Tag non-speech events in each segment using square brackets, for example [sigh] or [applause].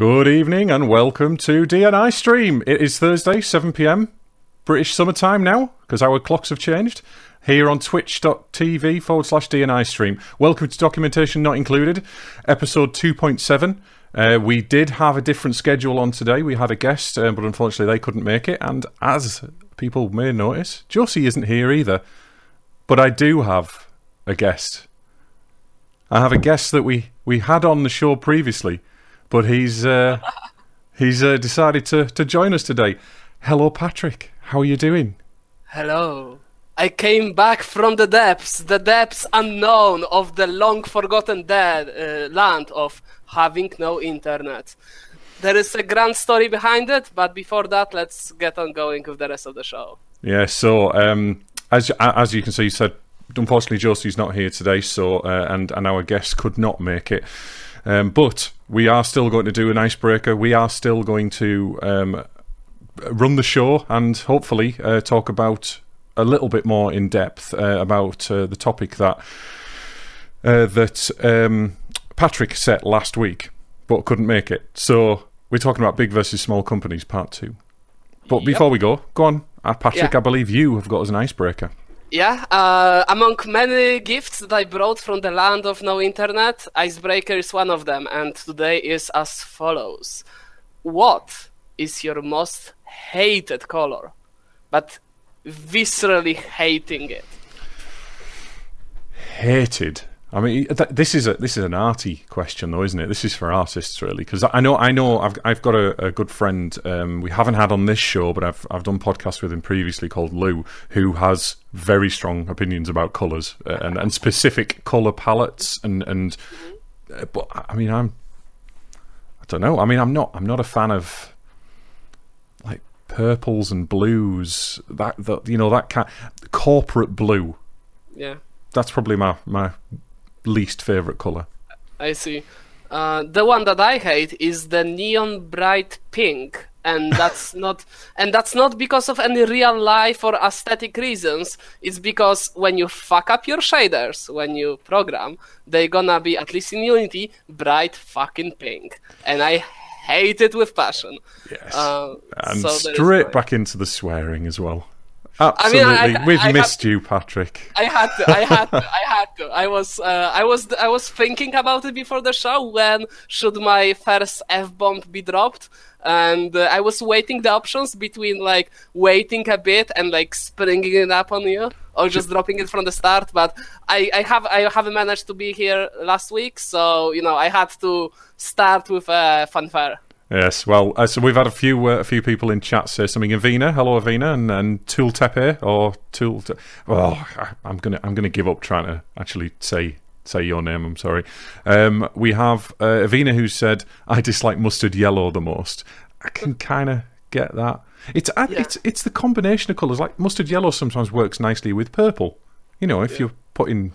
Good evening and welcome to DNI Stream. It is Thursday, 7 pm, British summertime now, because our clocks have changed. Here on twitch.tv forward slash DNI Stream. Welcome to Documentation Not Included, episode 2.7. Uh, we did have a different schedule on today. We had a guest, uh, but unfortunately they couldn't make it. And as people may notice, Josie isn't here either. But I do have a guest. I have a guest that we, we had on the show previously but he's uh, he's uh, decided to, to join us today. Hello, Patrick. How are you doing? Hello. I came back from the depths, the depths unknown of the long forgotten dead uh, land of having no internet. There is a grand story behind it, but before that, let's get on going with the rest of the show. Yeah. So um, as as you can see, you said unfortunately Josie's not here today, so uh, and and our guest could not make it. Um, but we are still going to do an icebreaker. We are still going to um, run the show and hopefully uh, talk about a little bit more in depth uh, about uh, the topic that uh, that um, Patrick set last week, but couldn't make it. So we're talking about big versus small companies, part two. But yep. before we go, go on, uh, Patrick. Yeah. I believe you have got us an icebreaker. Yeah, uh, among many gifts that I brought from the land of no internet, Icebreaker is one of them, and today is as follows. What is your most hated color? But viscerally hating it. Hated? I mean, th- this is a this is an arty question, though, isn't it? This is for artists, really, because I know I know I've I've got a, a good friend um, we haven't had on this show, but I've I've done podcasts with him previously called Lou, who has very strong opinions about colours uh, and and specific colour palettes and and. Uh, but I mean, I'm I don't know. I mean, I'm not I'm not a fan of like purples and blues. That that you know that kind corporate blue. Yeah that's probably my my least favorite color. I see. Uh, the one that I hate is the neon bright pink, and [laughs] that's not and that's not because of any real life or aesthetic reasons. It's because when you fuck up your shaders when you program, they're gonna be at least in Unity bright fucking pink, and I hate it with passion. Yes, uh, and so straight back into the swearing as well. Absolutely, I mean, I, we've I missed had, you, Patrick. I had to. I had to. [laughs] I had to. I was. Uh, I was. I was thinking about it before the show. When should my first f bomb be dropped? And uh, I was waiting the options between like waiting a bit and like springing it up on you, or just dropping it from the start. But I, I have. I haven't managed to be here last week, so you know I had to start with a fanfare. Yes, well, uh, so we've had a few uh, a few people in chat say something. Avina, hello Avina, and and Tepe or Tool. Oh, I'm gonna I'm gonna give up trying to actually say say your name. I'm sorry. Um, we have uh, Avina who said I dislike mustard yellow the most. I can kind of get that. It's yeah. it's it's the combination of colours. Like mustard yellow sometimes works nicely with purple. You know, if yeah. you're putting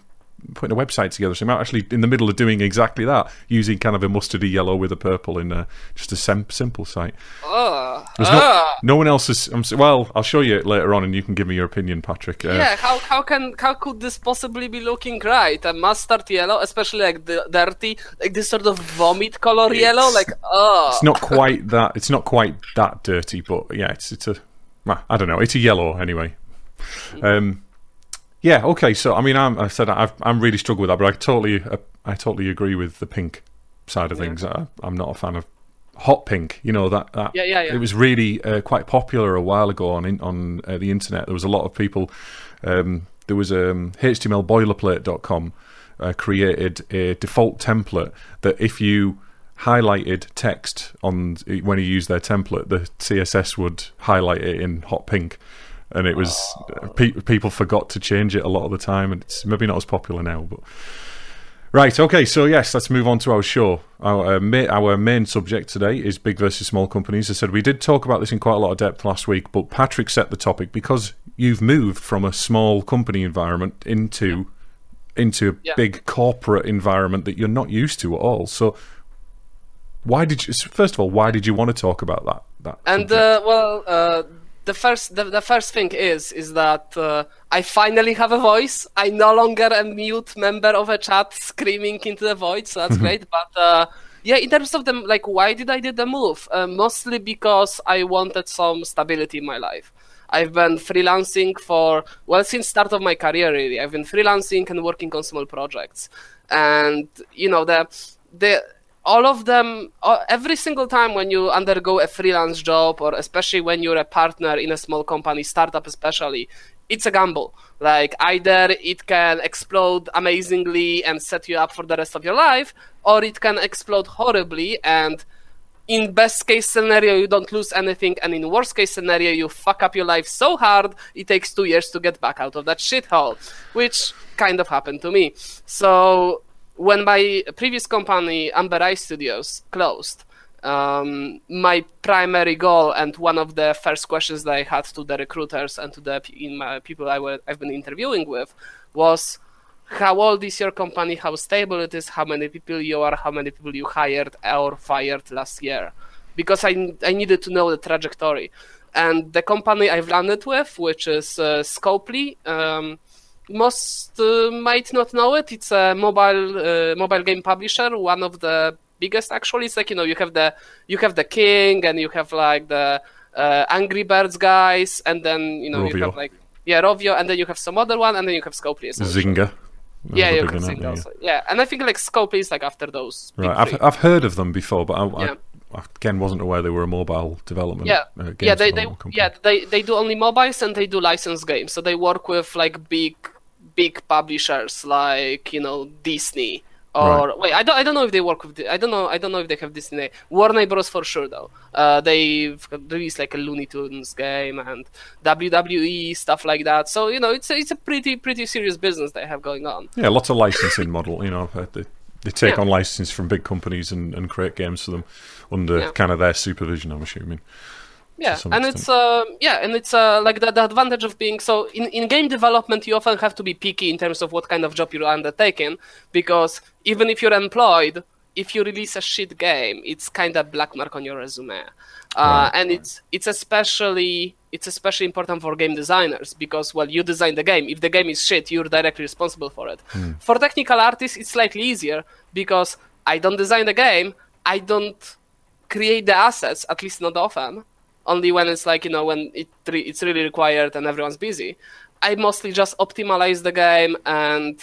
putting a website together. So I'm actually in the middle of doing exactly that, using kind of a mustardy yellow with a purple in a, just a sem- simple site. Uh, no, uh. no, one else is. I'm, well, I'll show you it later on, and you can give me your opinion, Patrick. Uh, yeah, how how can how could this possibly be looking right? A mustard yellow, especially like the dirty, like this sort of vomit color yellow, like oh. It's not quite that. It's not quite that dirty, but yeah, it's it's a. I don't know. It's a yellow anyway. Mm. Um, yeah. Okay. So I mean, I'm, I said i am really struggle with that, but I totally, uh, I totally agree with the pink side of things. I, am not a fan of hot pink. You know that. that yeah, yeah, yeah. It was really uh, quite popular a while ago on in, on uh, the internet. There was a lot of people. Um, there was um, HTMLboilerplate.com uh, created a default template that if you highlighted text on when you use their template, the CSS would highlight it in hot pink and it was oh. pe- people forgot to change it a lot of the time, and it's maybe not as popular now. But right, okay, so yes, let's move on to our show. Our uh, ma- our main subject today is big versus small companies. I said we did talk about this in quite a lot of depth last week, but Patrick set the topic because you've moved from a small company environment into into a yeah. big corporate environment that you're not used to at all. So why did you first of all why did you want to talk about that that and uh, well uh, the first the, the first thing is is that uh, I finally have a voice. I no longer a mute member of a chat screaming into the void, so that's great. But uh, yeah, in terms of them, like, why did I did the move? Uh, mostly because I wanted some stability in my life. I've been freelancing for well since start of my career. Really, I've been freelancing and working on small projects, and you know the the all of them uh, every single time when you undergo a freelance job or especially when you're a partner in a small company startup especially it's a gamble. Like either it can explode amazingly and set you up for the rest of your life or it can explode horribly and in best case scenario you don't lose anything and in worst case scenario you fuck up your life so hard it takes two years to get back out of that shithole which kind of happened to me. So when my previous company amber eye studios closed um, my primary goal and one of the first questions that i had to the recruiters and to the people I were, i've been interviewing with was how old is your company, how stable it is, how many people you are, how many people you hired or fired last year. Because I, I needed to know the trajectory. And the company I've landed with, which is uh, Scopely, um, most uh, might not know it. It's a mobile uh, mobile game publisher, one of the biggest actually. It's like you know you have the you have the King and you have like the uh, Angry Birds guys, and then you know Rovio. you have like yeah Rovio, and then you have some other one, and then you have Scopely. Zynga yeah, you can sing also. Yeah. and I think like Scope is like after those. Right, I've I've heard of them before, but I, yeah. I, again wasn't aware they were a mobile development. Yeah, uh, yeah, they, they yeah they they do only mobiles and they do licensed games. So they work with like big big publishers like you know Disney or right. wait, I don't, I don't know if they work with. The, I don't know. I don't know if they have Disney. Warner Bros. for sure though. Uh, they've released like a Looney Tunes game and WWE stuff like that. So you know, it's a, it's a pretty pretty serious business they have going on. Yeah, lots of licensing model. You know, they, they take yeah. on licenses from big companies and, and create games for them under yeah. kind of their supervision. I'm assuming. Yeah, and extent. it's uh, yeah, and it's uh, like the, the advantage of being so in, in game development, you often have to be picky in terms of what kind of job you're undertaking because even if you're employed, if you release a shit game, it's kind of black mark on your resume, uh, right, and right. it's it's especially it's especially important for game designers because well, you design the game. If the game is shit, you're directly responsible for it. Hmm. For technical artists, it's slightly easier because I don't design the game, I don't create the assets, at least not often only when it's like you know when it re- it's really required and everyone's busy. I mostly just optimize the game and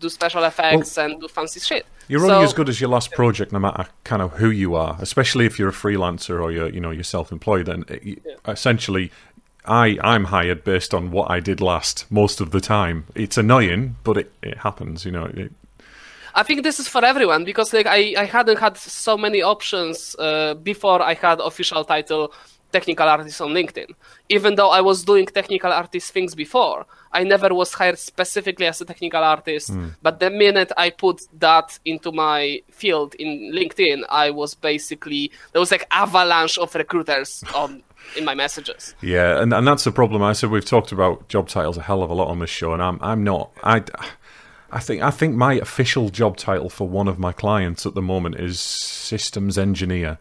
do special effects well, and do fancy shit. You're so, only as good as your last project, no matter kind of who you are. Especially if you're a freelancer or you're you know you're self-employed. Then uh, yeah. essentially, I I'm hired based on what I did last most of the time. It's annoying, but it, it happens. You know, it, I think this is for everyone because like I, I hadn't had so many options uh, before I had official title technical artist on LinkedIn. Even though I was doing technical artist things before, I never was hired specifically as a technical artist. Mm. But the minute I put that into my field in LinkedIn, I was basically there was like avalanche of recruiters [laughs] on in my messages. Yeah, and and that's the problem. I said we've talked about job titles a hell of a lot on this show, and I'm I'm not I. I think I think my official job title for one of my clients at the moment is systems engineer,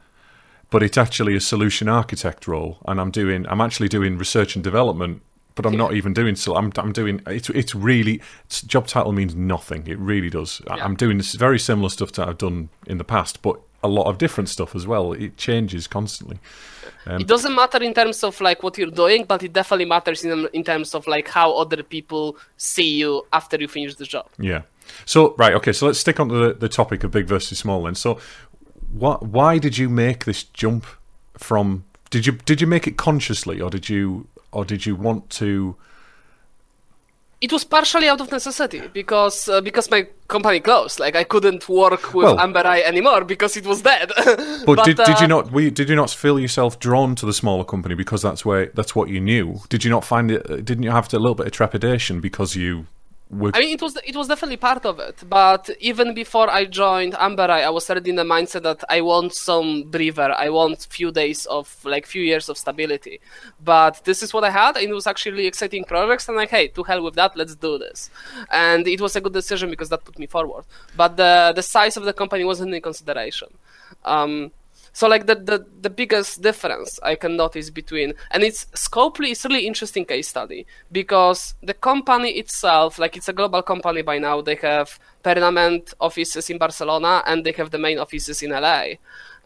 but it's actually a solution architect role, and I'm doing I'm actually doing research and development, but I'm yeah. not even doing so. I'm I'm doing it's it's really it's, job title means nothing. It really does. Yeah. I'm doing this very similar stuff that I've done in the past, but a lot of different stuff as well. It changes constantly. Um, it doesn't matter in terms of like what you're doing, but it definitely matters in in terms of like how other people see you after you finish the job. Yeah. So right, okay. So let's stick on the the topic of big versus small. Then, so what? Why did you make this jump from? Did you did you make it consciously, or did you or did you want to? It was partially out of necessity because uh, because my company closed. Like I couldn't work with well, Amber Eye anymore because it was dead. [laughs] but, but did, uh, did you uh, not? We, did you not feel yourself drawn to the smaller company because that's where that's what you knew? Did you not find it? Didn't you have to, a little bit of trepidation because you I mean, it was it was definitely part of it. But even before I joined Amber Eye, I was already in the mindset that I want some breather. I want few days of like few years of stability. But this is what I had, and it was actually exciting projects. And like, hey, to hell with that, let's do this. And it was a good decision because that put me forward. But the the size of the company wasn't in consideration. Um, so like the, the the biggest difference I can notice between and it's Scopely is really interesting case study because the company itself, like it's a global company by now, they have permanent offices in Barcelona and they have the main offices in LA.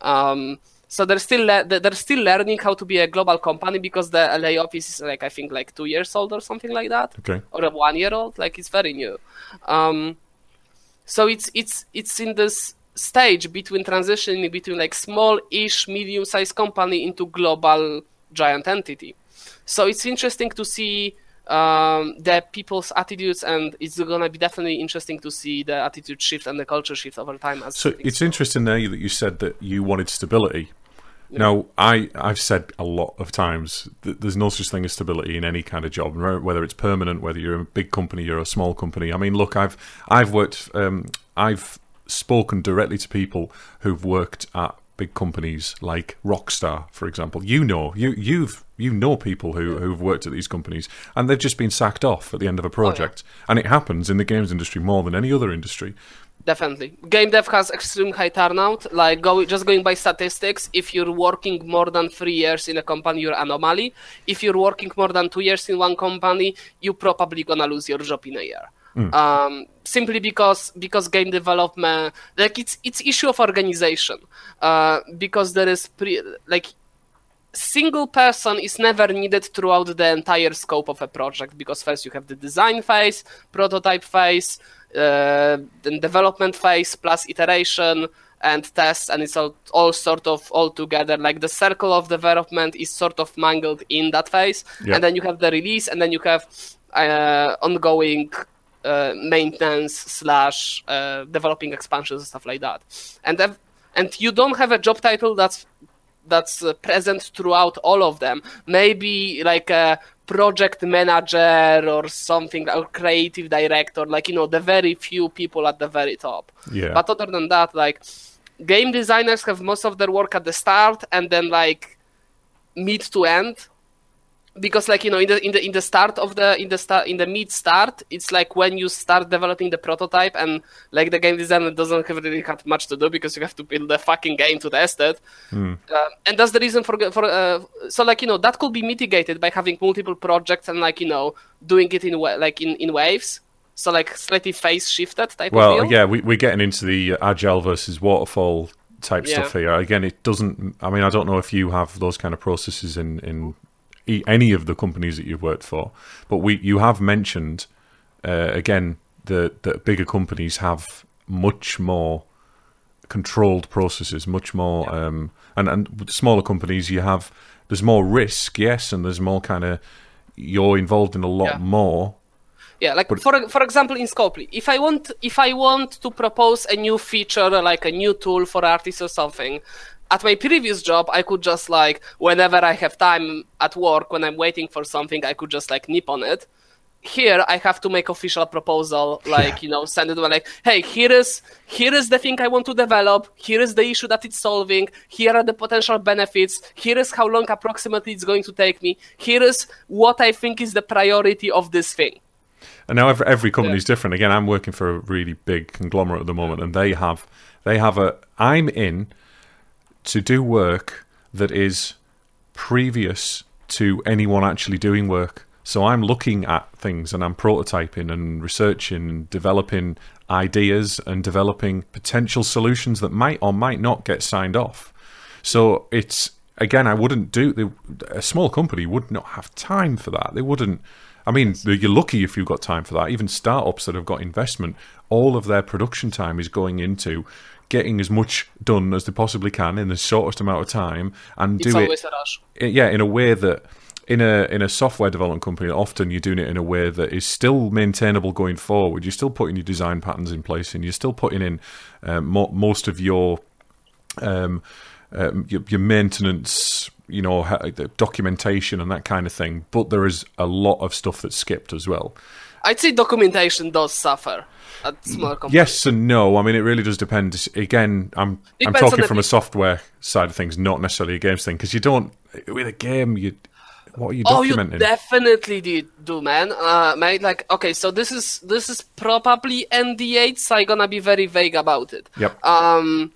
Um, so they're still le- they're still learning how to be a global company because the LA office is like I think like two years old or something like that, Okay. or a one year old. Like it's very new. Um, so it's it's it's in this stage between transitioning between like small-ish, medium-sized company into global giant entity. So it's interesting to see um, the people's attitudes, and it's gonna be definitely interesting to see the attitude shift and the culture shift over time. As So it's go. interesting there that you said that you wanted stability. Now, I, I've said a lot of times that there's no such thing as stability in any kind of job, whether it's permanent, whether you're a big company, you're a small company. I mean, look, I've I've worked, um, I've spoken directly to people who've worked at big companies like Rockstar, for example. You know, you you've you know people who who've worked at these companies, and they've just been sacked off at the end of a oh, project, and it happens in the games industry more than any other industry. Definitely. Game dev has extreme high turnout. Like go, just going by statistics, if you're working more than three years in a company, you're an anomaly. If you're working more than two years in one company, you're probably gonna lose your job in a year. Um, simply because because game development, like it's it's issue of organization. Uh, because there is pre like single person is never needed throughout the entire scope of a project because first you have the design phase, prototype phase, uh, then development phase plus iteration and test and it's all, all sort of all together like the circle of development is sort of mangled in that phase Yeah. and then you have the release and then you have uh, ongoing uh, maintenance slash uh, developing expansions and stuff like that and ev- and you don't have a job title that's that's uh, present throughout all of them. Maybe like a project manager or something, or creative director, like you know, the very few people at the very top. Yeah. But other than that, like game designers have most of their work at the start and then like mid to end because like you know in the in the in the start of the in the start in the mid start it's like when you start developing the prototype and like the game designer doesn't have really have much to do because you have to build the fucking game to test it uh, and that's the reason for for uh, so like you know that could be mitigated by having multiple projects and like you know doing it in like in in waves so like slightly phase shifted type of Well, yeah, we, we're getting into the agile versus waterfall type Yeah. stuff here. Again, it doesn't. I mean, I don't know if you have those kind of processes in in any of the companies that you've worked for, but we you have mentioned uh, again that that bigger companies have much more controlled processes, much more, um, and and smaller companies you have there's more risk, yes, and there's more kind of you're involved in a lot Yeah. more. Yeah, like for for example in Scopely, if I want if I want to propose a new feature like a new tool for artists or something, at my previous job I could just like whenever I have time at work when I'm waiting for something I could just like nip on it. Here I have to make official proposal, [laughs] like you know, send it to like, hey, here is here is the thing I want to develop. Here is the issue that it's solving. Here are the potential benefits. Here is how long approximately it's going to take me. Here is what I think is the priority of this thing. And now every, every company is different. Again, I'm working for a really big conglomerate at the moment, and they have they have a. I'm in to do work that is previous to anyone actually doing work. So I'm looking at things and I'm prototyping and researching and developing ideas and developing potential solutions that might or might not get signed off. So it's again, I wouldn't do a small company would not have time for that. They wouldn't. I mean, you're lucky if you've got time for that. Even startups that have got investment, all of their production time is going into getting as much done as they possibly can in the shortest amount of time and do it yeah, in a way that in a in a software development company, often you're doing it in a way that is still maintainable going forward. You're still putting your design patterns in place, and you're still putting in um, mo- most of your um, um, your, your maintenance, you know, ha- the documentation and that kind of thing. But there is a lot of stuff that's skipped as well. I'd say documentation does suffer at smaller companies. Yes and no. I mean, it really does depend. Again, I'm I'm talking from a software side of things, not necessarily a games thing, because you don't with a game. You what are you Oh, you definitely did, do, man. Uh, mate, like, okay, so this is this is probably NDA, so I'm gonna be very vague about it. Yep. Um,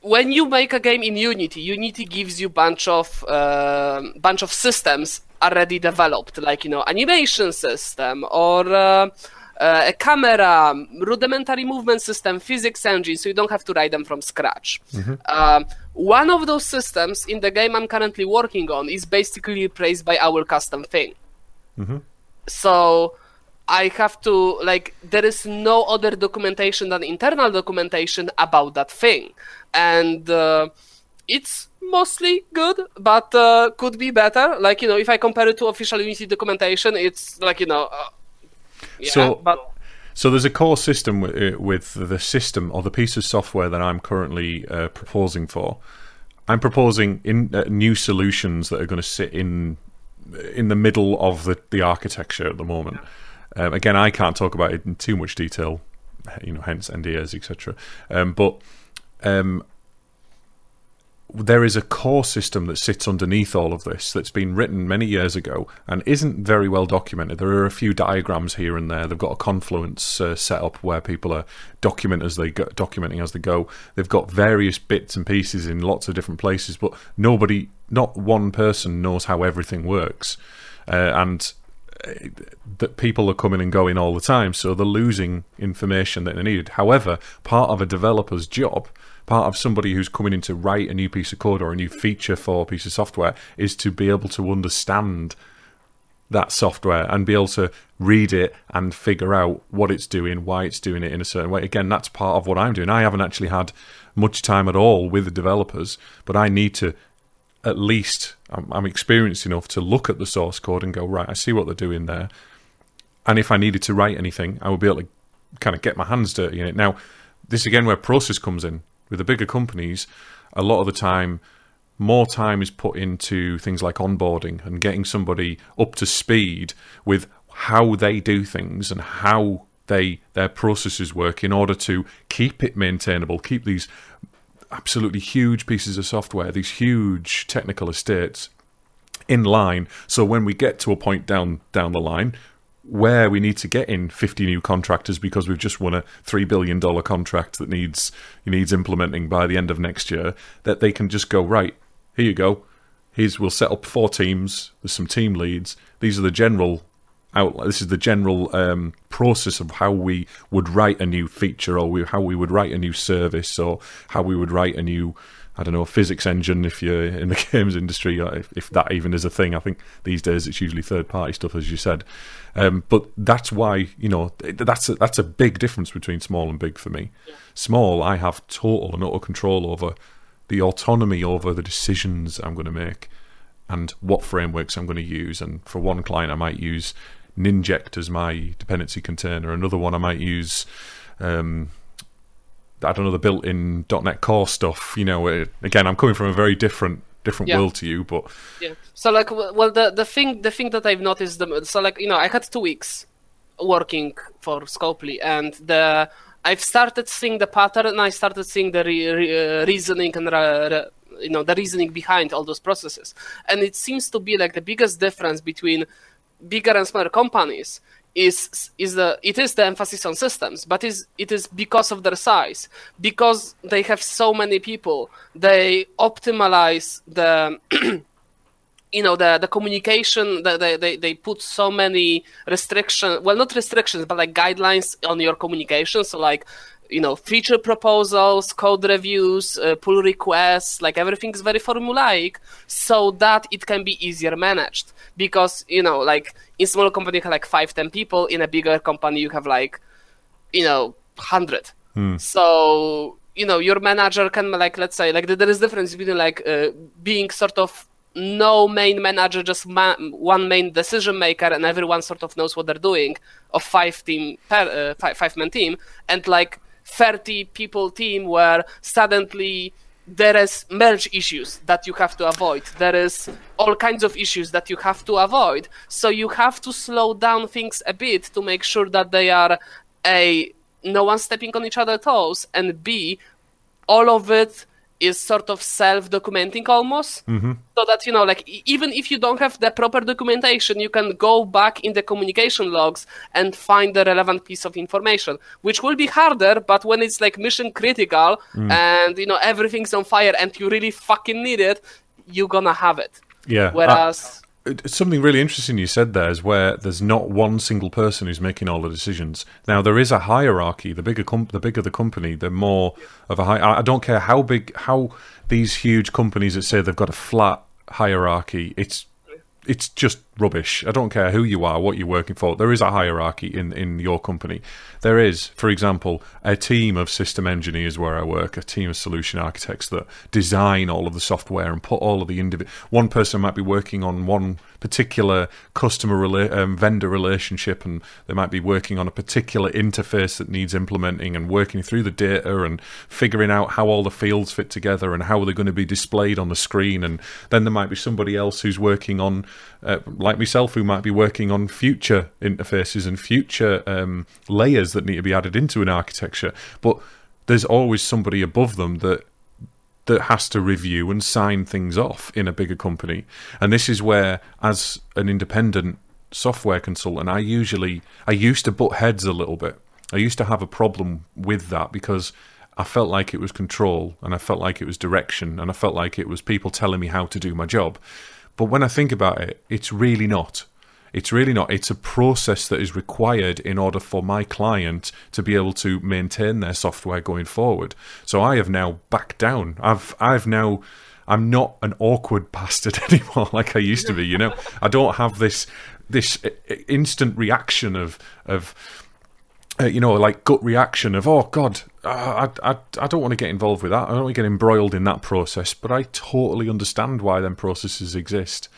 when you make a game in Unity, Unity gives you bunch of uh, bunch of systems already developed, like you know animation system or uh, uh, a camera, rudimentary movement system, physics engine, so you don't have to write them from scratch. Um, one of those systems in the game I'm currently working on is basically replaced by our custom thing. So I have to like there is no other documentation than internal documentation about that thing, and uh, it's mostly good, but uh, could be better. Like you know, if I compare it to official Unity documentation, it's like you know, uh, yeah, So- but So there's a core system with, with the system or the piece of software that I'm currently uh, proposing for. I'm proposing in uh, new solutions that are going to sit in in the middle of the, the architecture at the moment. Um, again, I can't talk about it in too much detail, you know, hence NDAs, etc. Um, but um, there is a core system that sits underneath all of this that's been written many years ago and isn't very well documented. There are a few diagrams here and there. They've got a confluence uh, set up where people are document as they go, documenting as they go. They've got various bits and pieces in lots of different places, but nobody, not one person, knows how everything works. Uh, and uh, that people are coming and going all the time, so they're losing information that they needed. However, part of a developer's job, part of somebody who's coming in to write a new piece of code or a new feature for a piece of software, is to be able to understand that software and be able to read it and figure out what it's doing, why it's doing it in a certain way. Again, that's part of what I'm doing. I haven't actually had much time at all with the developers, but I need to at least I'm, I'm experienced enough to look at the source code and go right. I see what they're doing there, and if I needed to write anything, I would be able to kind of get my hands dirty in it. Now, this again where process comes in with the bigger companies. A lot of the time, more time is put into things like onboarding and getting somebody up to speed with how they do things and how they their processes work in order to keep it maintainable, keep these absolutely huge pieces of software, these huge technical estates in line. So when we get to a point down down the line where we need to get in 50 new contractors because we've just won a $3 billion contract that needs needs implementing by the end of next year, that they can just go, right, here you go. Here's, we'll set up four teams. There's some team leads. These are the general out. This is the general um, process of how we would write a new feature, or we, how we would write a new service, or how we would write a new, I don't know, physics engine. If you're in the [laughs] games industry, if, if that even is a thing, I think these days it's usually third party stuff, as you said. Um, but that's why you know that's a, that's a big difference between small and big for me. Small, I have total and utter control over the autonomy over the decisions I'm going to make and what frameworks I'm going to use. And for one client, I might use Ninject as my dependency container. Another one, I might use, um, I don't know, the built-in .NET Core stuff. You know, uh, again, I'm coming from a very different different Yeah. world to you, but Yeah. So like, well, the the thing the thing that I've noticed, the, so like you know, I had two weeks working for Scopely, and the I've started seeing the pattern, and I started seeing the re, re, uh, reasoning and re, you know the reasoning behind all those processes, and it seems to be like the biggest difference between bigger and smaller companies is is the it is the emphasis on systems but is it is because of their size. Because they have so many people they optimize the [clears throat] you know the the communication that they, they they put so many restrictions well not restrictions but like guidelines on your communication. So like you know feature proposals code reviews uh, pull requests like everything is very formulaic so that it can be easier managed. Because you know like in small company you have like five ten people. In a bigger company you have like you know 100 so you know your manager can like let's say like there is difference between like uh, being sort of no main manager just ma- one main decision maker and everyone sort of knows what they're doing of five team per, uh, five, five man team and like 30 people team where suddenly there is merge issues that you have to avoid. There is all kinds of issues that you have to avoid. So you have to slow down things a bit to make sure that they are a no one stepping on each other's toes and b all of it is sort of self-documenting almost mm-hmm. so that you know like even if you don't have the proper documentation you can go back in the communication logs and find the relevant piece of information which will be harder but when it's like mission critical mm. and you know everything's on fire and you really fucking need it you're gonna have it yeah whereas something really interesting you said there is where there's not one single person who's making all the decisions. Now there is a hierarchy. The bigger com- the bigger the company, the more of a high. I don't care how big how these huge companies that say they've got a flat hierarchy. It's it's just rubbish. I don't care who you are, what you're working for. There is a hierarchy in, in your company. There is, for example, a team of system engineers where I work, a team of solution architects that design all of the software and put all of the individual. One person might be working on one particular customer rela- um, vendor relationship, and they might be working on a particular interface that needs implementing and working through the data and figuring out how all the fields fit together and how they're going to be displayed on the screen. And then there might be somebody else who's working on, uh, like myself, who might be working on future interfaces and future um, layers that need to be added into an architecture. But there's always somebody above them that that has to review and sign things off in a bigger company. And this is where, as an independent software consultant, I usually I used to butt heads a little bit. I used to have a problem with that because I felt like it was control and I felt like it was direction and I felt like it was people telling me how to do my job. But when I think about it, it's really not. It's really not. It's a process that is required in order for my client to be able to maintain their software going forward. So I have now backed down. I've I've now I'm not an awkward [laughs] bastard [laughs] anymore like I used to be. You know, I don't have this this instant reaction of of uh, you know like gut reaction of oh god I, I I don't want to get involved with that. I don't want to get embroiled in that process. But I totally understand why them processes exist.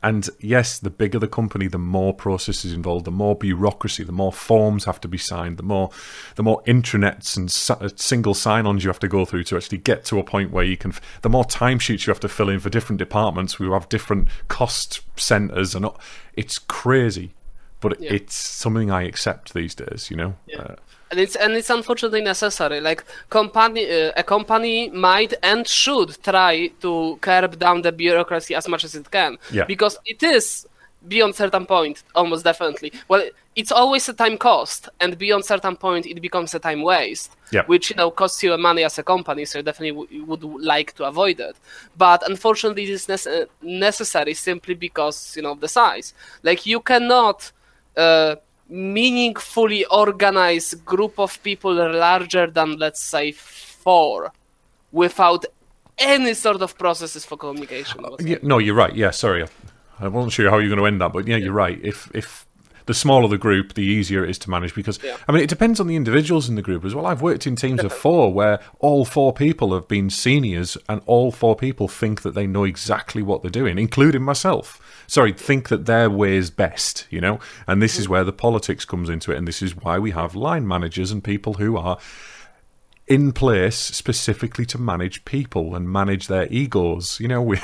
And yes, the bigger the company, the more processes involved, the more bureaucracy, the more forms have to be signed, the more the more intranets and single sign-ons you have to go through to actually get to a point where you can. The more timesheets you have to fill in for different departments, we have different cost centers, and it's crazy. But yeah. it's something I accept these days, you know. Yeah. Uh, and it's and it's unfortunately necessary. Like company, uh, a company might and should try to curb down the bureaucracy as much as it can, yeah. because it is beyond certain point almost definitely. Well, it's always a time cost, and beyond certain point, it becomes a time waste, yeah. which you know costs you money as a company. So definitely w- would like to avoid it. But unfortunately, it is ne- necessary simply because you know the size. Like you cannot. Uh, meaningfully organized group of people larger than let's say four without any sort of processes for communication. Uh, yeah, no, you're right. Yeah, sorry, I wasn't sure how you're going to end that, but yeah, yeah, you're right. If if the smaller the group, the easier it is to manage because yeah. I mean it depends on the individuals in the group as well. I've worked in teams of [laughs] four where all four people have been seniors and all four people think that they know exactly what they're doing, including myself sorry, think that their way is best, you know? And this is mm. where the politics comes into it. And this is why we have line managers and people who are in place specifically to manage people and manage their egos. You know, [laughs] we,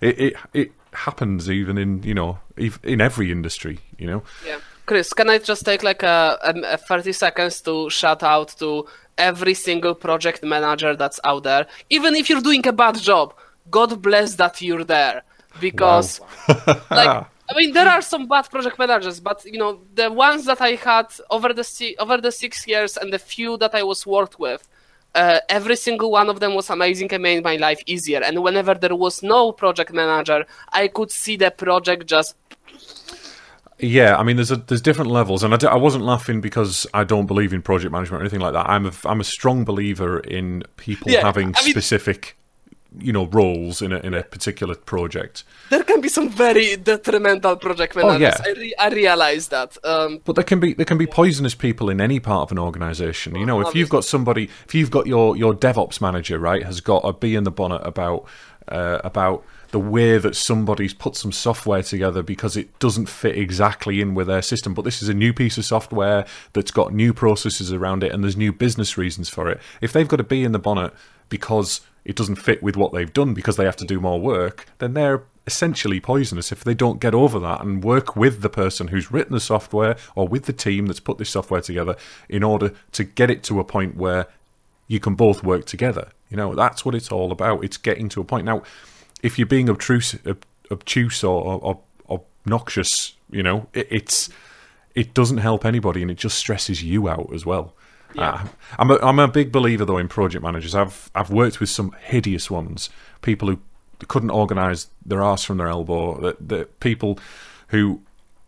it, it, it happens even in, you know, in every industry, you know? Yeah. Chris, can I just take like a, a, 30 seconds to shout out to every single project manager that's out there? Even if you're doing a bad job, God bless that you're there because wow. like [laughs] I mean there are some bad project managers, but you know the ones that I had over the over the six years and the few that I was worked with, uh, every single one of them was amazing and made my life easier. And whenever there was no project manager, I could see the project just. Yeah, I mean, there's a, there's different levels, and I d- I wasn't laughing because I don't believe in project management or anything like that. I'm a I'm a strong believer in people yeah, having I mean, specific you know roles in a in a particular project. There can be some very detrimental project managers. Oh, yeah. I, re- I realize that. Um, but there can be there can be poisonous people in any part of an organization. You know, if you've got somebody, if you've got your your DevOps manager, right, has got a bee in the bonnet about uh, about the way that somebody's put some software together because it doesn't fit exactly in with their system. But this is a new piece of software that's got new processes around it and there's new business reasons for it. If they've got a bee in the bonnet because it doesn't fit with what they've done because they have to do more work, then they're essentially poisonous if they don't get over that and work with the person who's written the software or with the team that's put this software together in order to get it to a point where you can both work together. You know, that's what it's all about. It's getting to a point. Now, if you're being obtruse, ob- obtuse or, or, or obnoxious, you know, it, it's it doesn't help anybody, and it just stresses you out as well. Yeah. Uh, I'm a, I'm a big believer though in project managers. I've I've worked with some hideous ones, people who couldn't organise their arse from their elbow, that that people who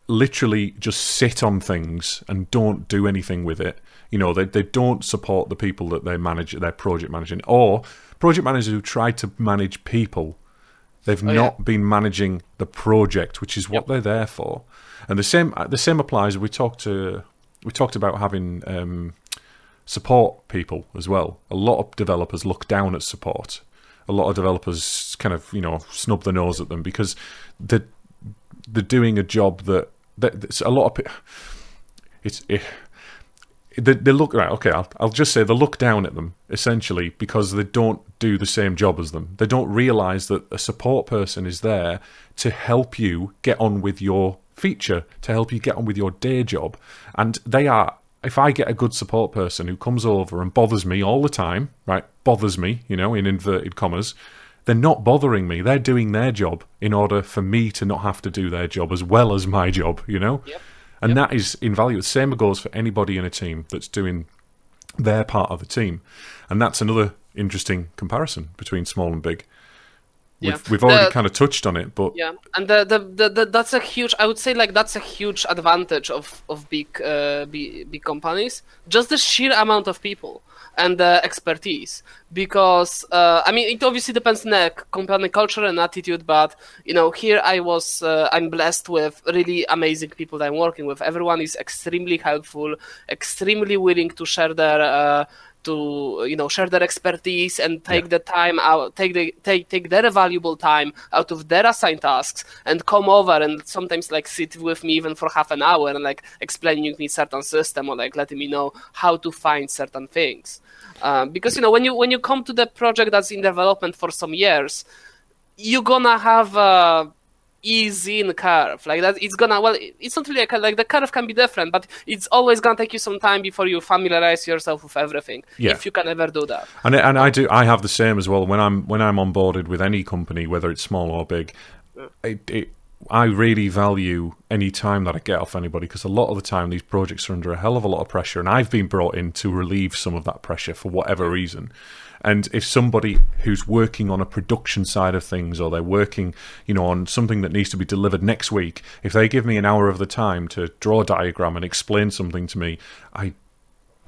literally just sit on things and don't do anything with it. You know, they they don't support the people that they manage, their project managing, or project managers who try to manage people. They've Oh, not been managing the project, which is what they're there for. And the same the same applies. We talked to we talked about having um, support people as well. A lot of developers look down at support. A lot of developers kind of you know snub the nose at them because they're they're doing a job that that a lot of it's it, they, they look right. Okay, I'll, I'll just say they look down at them essentially because they don't do the same job as them. They don't realize that a support person is there to help you get on with your feature, to help you get on with your day job, and they are. If I get a good support person who comes over and bothers me all the time, right, bothers me, you know, in inverted commas, they're not bothering me. They're doing their job in order for me to not have to do their job as well as my job, you know? Yep. And that is invaluable. The same goes for anybody in a team that's doing their part of the team. And that's another interesting comparison between small and big. Yeah. We've, we've already The- kind of touched on it, but Yeah, and the, the, the, that's a huge. I would say like that's a huge advantage of of big uh, big, big companies. Just the sheer amount of people and the expertise. Because uh, I mean, it obviously depends on the company culture and attitude. But you know, here I was. Uh, I'm blessed with really amazing people that I'm working with. Everyone is extremely helpful, extremely willing to share their. Uh, to you know share their expertise and take the time out take the take take their valuable time out of their assigned tasks and come over and sometimes like sit with me even for half an hour and like explaining me certain system or like letting me know how to find certain things. Um, because you know when you when you come to the project that's in development for some years you're gonna have a easy in curve like that it's gonna well it's not really a, like the curve can be different but it's always gonna take you some time before you familiarize yourself with everything Yeah. if you can ever do that and and I do I have the same as well. When I'm when I'm onboarded with any company, whether it's small or big, it, it, I really value any time that I get off anybody because a lot of the time these projects are under a hell of a lot of pressure, and I've been brought in to relieve some of that pressure for whatever reason. And if somebody who's working on a production side of things, or they're working, you know, on something that needs to be delivered next week, if they give me an hour of the time to draw a diagram and explain something to me, I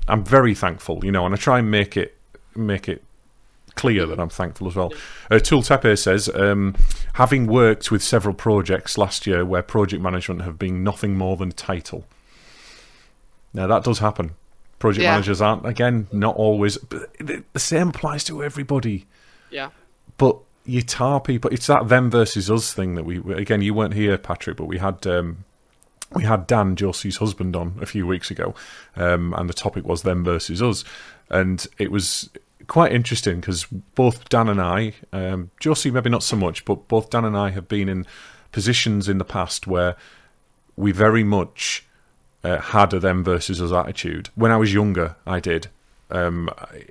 I'm very thankful, you know, and I try and make it make it clear that I'm thankful as well. Uh, Tool Tepe says, um, having worked with several projects last year where project management have been nothing more than title. Now that does happen. Project Yeah. managers aren't again not always. The the same applies to everybody. yeah But you tar people. It's that them versus us thing that we again. You weren't here, Patrick, but we had. Um, we had Dan Josie's husband on a few weeks ago, um, and the topic was them versus us, and it was quite interesting because both Dan and I, um, Josie maybe not so much, but both Dan and I have been in positions in the past where we very much uh, had a them versus us attitude. When I was younger, I did. Um, I-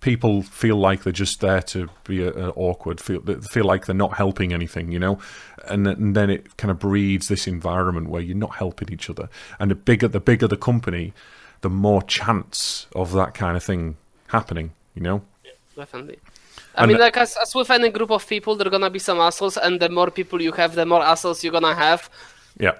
people feel like they're just there to be uh, uh, awkward, feel they feel like they're not helping anything, you know, and, th- and then it kind of breeds this environment where you're not helping each other. And the bigger the bigger the company, the more chance of that kind of thing happening, you know. definitely I And mean, like as, as with any group of people, there are gonna be some assholes, and the more people you have, the more assholes you're gonna have. Yeah.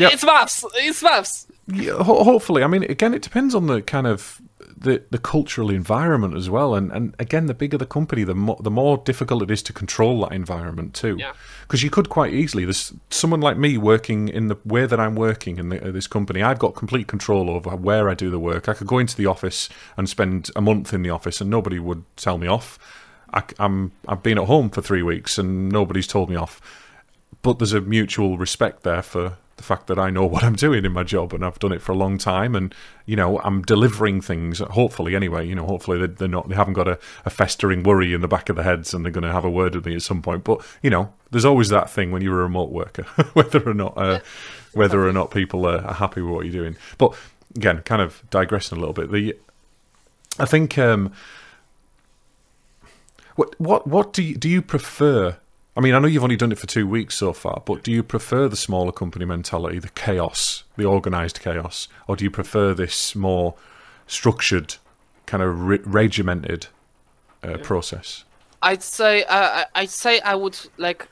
Yep. It's maths. It's maths. Yeah, ho- hopefully. I mean, again, it depends on the kind of the, the cultural environment as well. And, and again, the bigger the company, the more the more difficult it is to control that environment too. Yeah. Because you could quite easily. There's someone like me working in the way that I'm working in the, uh, this company. I've got complete control over where I do the work. I could go into the office and spend a month in the office, and nobody would tell me off. I, am I've been at home for three weeks, and nobody's told me off but there's a mutual respect there for the fact that I know [laughs] what I'm doing in my job and I've done it for a long time and you know I'm delivering things hopefully anyway you know hopefully they- they're not they haven't got a, a festering worry in the back of their heads and they're going to have a word with me at some point but you know there's always that thing when you're a remote worker [laughs] whether or not uh, [laughs] whether or not people are, are happy with what you're doing but again kind of digressing a little bit the I think um, What what what do you, do you prefer? I mean, I know you've only done it for two weeks so far, but do you prefer the smaller company mentality, the chaos, the organized chaos, or do you prefer this more structured, kind of re- regimented uh, process? I'd say uh, I- I'd say I would like.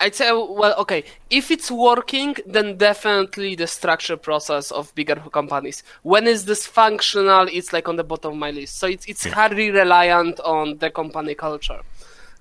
I'd say well, okay. If it's working, then definitely the structure process of bigger companies. When it's dysfunctional, it's like on the bottom of my list. So it's it's hardly reliant on the company culture.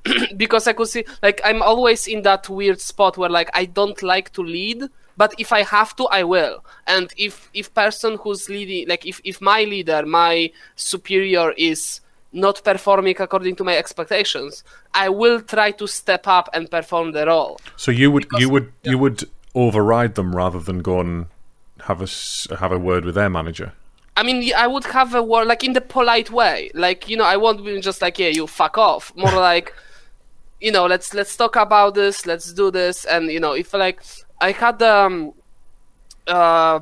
[clears throat] because I could see like I'm always in that weird spot where like I don't like to lead, but if I have to, I will. And if if person who's leading, like if if my leader, my superior is not performing according to my expectations, I will try to step up and perform the role. So you would Because- you would yeah. you would override them rather than go and have a have a word with their manager. I mean, I would have a word like in the polite way, like you know, I won't be just like, yeah, you fuck off. More [laughs] like, you know, let's let's talk about this, let's do this, and you know, if like I had um, uh,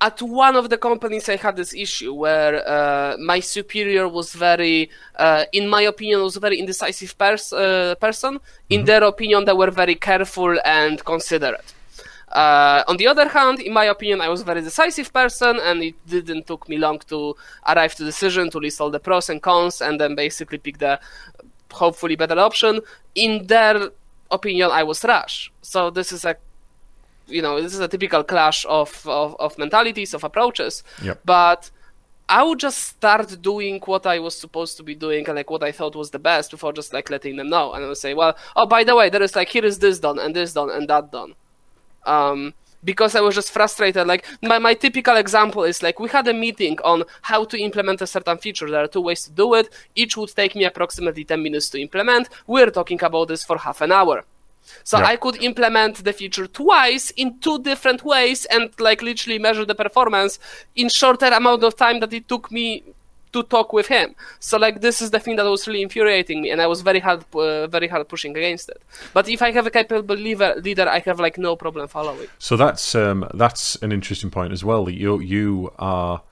at one of the companies, I had this issue where uh, my superior was very, uh, in my opinion, was a very indecisive pers- uh, person. In their opinion, they were very careful and considerate. Uh, on the other hand, in my opinion, I was a very decisive person, and it didn't took me long to arrive to decision to list all the pros and cons, and then basically pick the hopefully better option. In their opinion, I was rash. So this is a, you know, this is a typical clash of of, of mentalities of approaches. Yep. But I would just start doing what I was supposed to be doing and like what I thought was the best before just like letting them know. And I would say, well, oh by the way, there is like here is this done and this done and that done. Um, because I was just frustrated. Like my, my typical example is like we had a meeting on how to implement a certain feature. There are two ways to do it. Each would take me approximately 10 minutes to implement. We're talking about this for half an hour. So Yeah. I could implement the feature twice in two different ways and like literally measure the performance in shorter amount of time that it took me to talk with him. So like this is the thing that was really infuriating me, and I was very hard, uh, very hard pushing against it. But if I have a capable leader, leader, I have like no problem following. So that's um, that's an interesting point as well. That you you are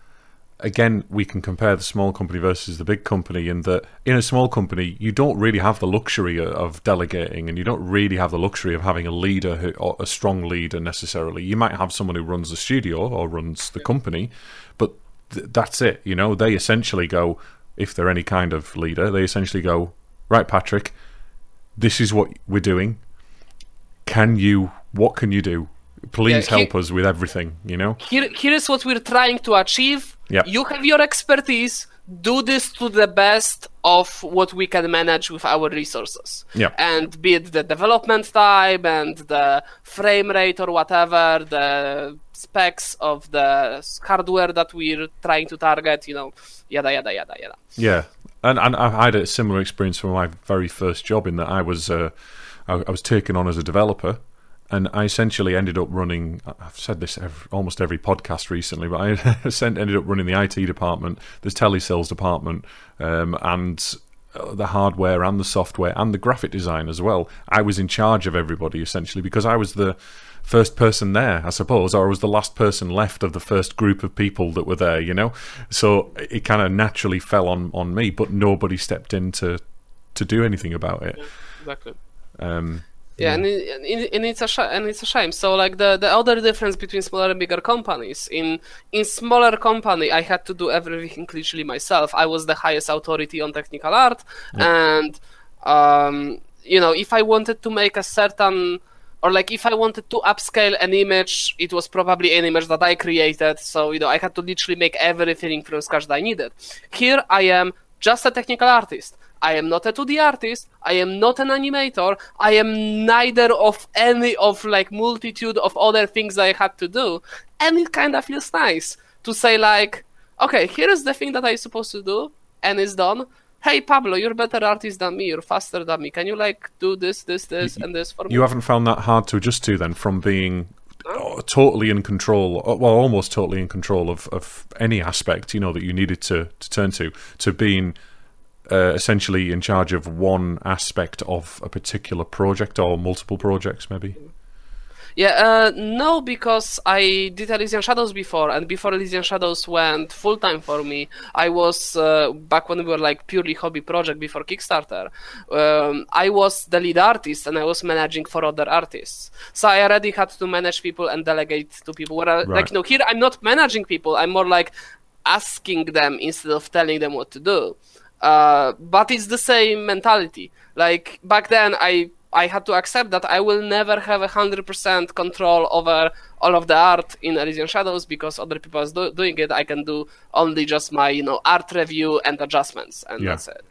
again we can compare the small company versus the big company in that in a small company you don't really have the luxury of delegating and you don't really have the luxury of having a leader who, or a strong leader necessarily you might have someone who runs the studio or runs the company but th- that's it you know they essentially go if they're any kind of leader they essentially go right patrick this is what we're doing can you what can you do please Yeah, he- help us with everything you know Here, here is what we're trying to achieve. Yeah. You have your expertise. Do this to the best of what we can manage with our resources. Yeah. And be it the development time and the frame rate or whatever, the specs of the hardware that we're trying to target, you know, yada yada yada yada. Yeah, and and I had a similar experience from my very first job in that I was uh, I, I was taken on as a developer, and I essentially ended up running. I've said this every, almost every podcast recently, but I [laughs] ended up running the IT department, the telesales department, um, and uh, the hardware and the software and the graphic design as well. I was in charge of everybody essentially because I was the first person there, I suppose, or was the last person left of the first group of people that were there, you know. So it kind of naturally fell on on me, but nobody stepped in to to do anything about it. Exactly. Um, Yeah, and, it, and, it, and it's a sh- and it's a shame. So like the the other difference between smaller and bigger companies in in smaller company, I had to do everything literally myself. I was the highest authority on technical art, and um, you know, if I wanted to make a certain or like if I wanted to upscale an image, it was probably an image that I created. So you know, I had to literally make everything from scratch that I needed. Here, I am just a technical artist. I am not a 2D artist. I am not an animator. I am neither of any of like multitude of other things I had to do. And it kind of feels nice to say like, okay, here is the thing that I'm supposed to do, and it's done. Hey Pablo, you're a better artist than me. You're faster than me. Can you like do this, this, this, and this for me? you haven't found that hard to adjust to then, from being uh, totally in control, uh, well, almost totally in control of, of any aspect, you know, that you needed to, to turn to, to being uh, essentially in charge of one aspect of a particular project or multiple projects, maybe. Yeah, uh, no, because I did Elysian Shadows before, and before Elysian Shadows went full time for me, I was uh, back when we were like purely hobby project before Kickstarter. Um, I was the lead artist, and I was managing for other artists. So I already had to manage people and delegate to people. Where Right. like you know, here I'm not managing people. I'm more like asking them instead of telling them what to do. Uh, but it's the same mentality. Like back then, I I had to accept that I will never have hundred percent control over all of the art in Elysian Shadows because other people are do- doing it. I can do only just my you know art review and adjustments, and Yeah. that's it.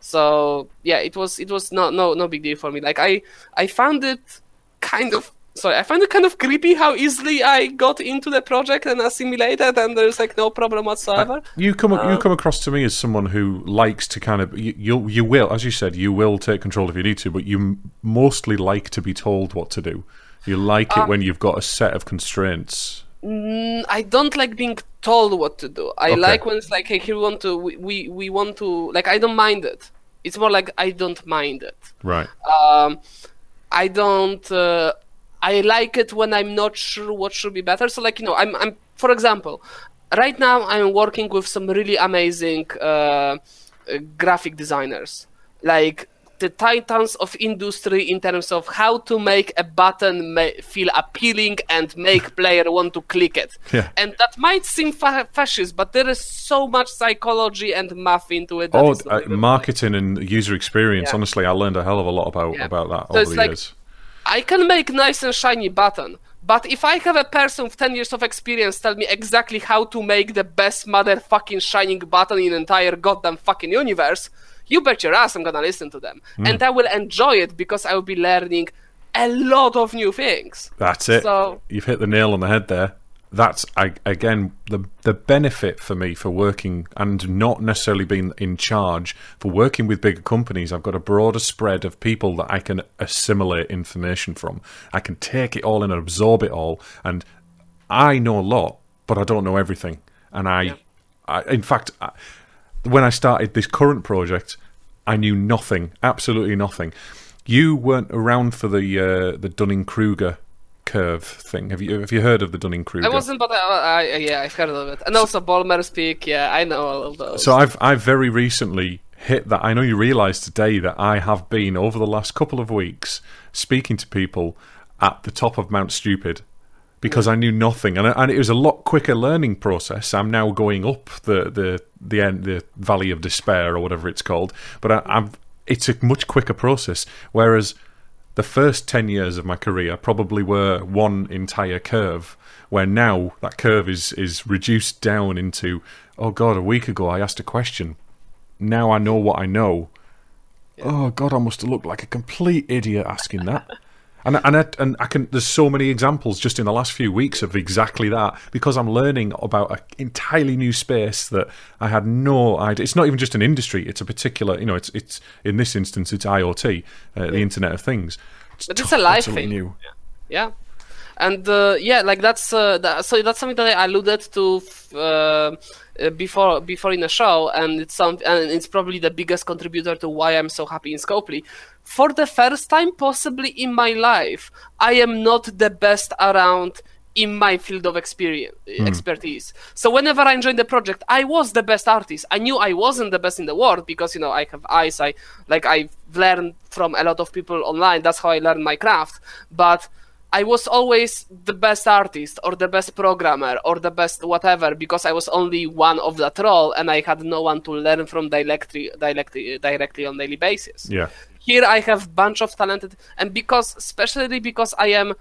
So yeah, it was it was no no no big deal for me. Like I I found it kind of sorry, I find it kind of creepy how easily I got into the project and assimilated, and there's like no problem whatsoever. You come Uh, you come across to me as someone who likes to kind of you you you will as you said you will take control if you need to, but you m- mostly like to be told what to do. You like Uh, it when you've got a set of constraints. Mm, I don't like being told what to do. I Okay. like when it's like, hey, here we want to, we, we, we want to, like, I don't mind it. It's more like I don't mind it. Right. Um, I don't. Uh, I like it when I'm not sure what should be better. So, like you know, I'm, I'm for example, right now I'm working with some really amazing uh, graphic designers, like the titans of industry in terms of how to make a button ma- feel appealing and make [laughs] player want to click it. Yeah. And that might seem fa- fascist, but there is so much psychology and math into it. that Oh, uh, marketing and user experience. Yeah. Honestly, I learned a hell of a lot about Yeah. about that So over the like- years. I can make nice and shiny button, but if I have a person with 10 years of experience tell me exactly how to make the best motherfucking shining button in entire goddamn fucking universe, you bet your ass I'm gonna listen to them. Hmm. And I will enjoy it because I will be learning a lot of new things. That's it. So- You've hit the nail on the head there. That's I, again the the benefit for me for working and not necessarily being in charge for working with bigger companies. I've got a broader spread of people that I can assimilate information from. I can take it all and absorb it all, and I know a lot, but I don't know everything. And I, I in fact, I, when I started this current project, I knew nothing, absolutely nothing. You weren't around for the uh, the Dunning Kruger curve thing. Have you have you heard of the Dunning Kruger? I wasn't, but I, I, yeah, I've heard of it. And also Ballmer's Peak, yeah, I know all of those. So I've I've very recently hit that. I know you realise today that I have been over the last couple of weeks speaking to people at the top of Mount Stupid because hmm. I knew nothing, and and it was a lot quicker learning process. I'm now going up the the the end the Valley of Despair or whatever it's called, but I, I've it's a much quicker process. Whereas the first 10 years of my career probably were one entire curve where now that curve is is reduced down into oh god a week ago i asked a question. Now i know what i know. Oh god i must have looked like a complete idiot asking that and and I, and I can there's so many examples just in the last few weeks of exactly that because I'm learning about an entirely new space that I had no idea. It's not even just an industry; it's a particular, you know, it's it's in this instance it's IoT, uh, the Internet of Things. But it's a life thing. New. Yeah, and uh, yeah, like that's uh, that, so that's something that I alluded to uh, before before in the show, and it's some and it's probably the biggest contributor to why I'm so happy in Scopely. For the first time, possibly in my life, I am not the best around in my field of experience hmm. expertise. So whenever I joined the project, I was the best artist. I knew I wasn't the best in the world because you know I have eyes. I like I've learned from a lot of people online. That's how I learned my craft. But I was always the best artist or the best programmer or the best whatever because I was only one of that role and I had no one to learn from directly directly directly on daily basis. Yeah, Here I have bunch of talented and because especially because I am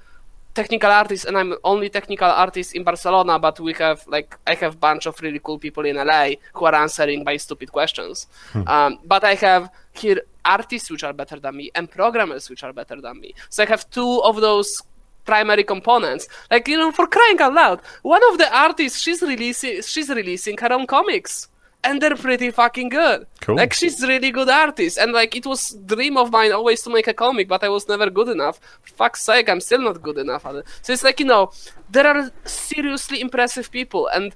technical artist and I'm only technical artist in Barcelona, but we have like I have bunch of really cool people in LA who are answering my stupid questions. Um, but I have here artists which are better than me and programmers which are better than me. So I have two of those primary components. Like you know, for crying out loud, one of the artists she's releasing she's releasing her own comics. And they're pretty fucking good. Cool. Like she's really good artist, and like it was dream of mine always to make a comic, but I was never good enough. For fuck's sake, I'm still not good enough. So it's like you know, there are seriously impressive people, and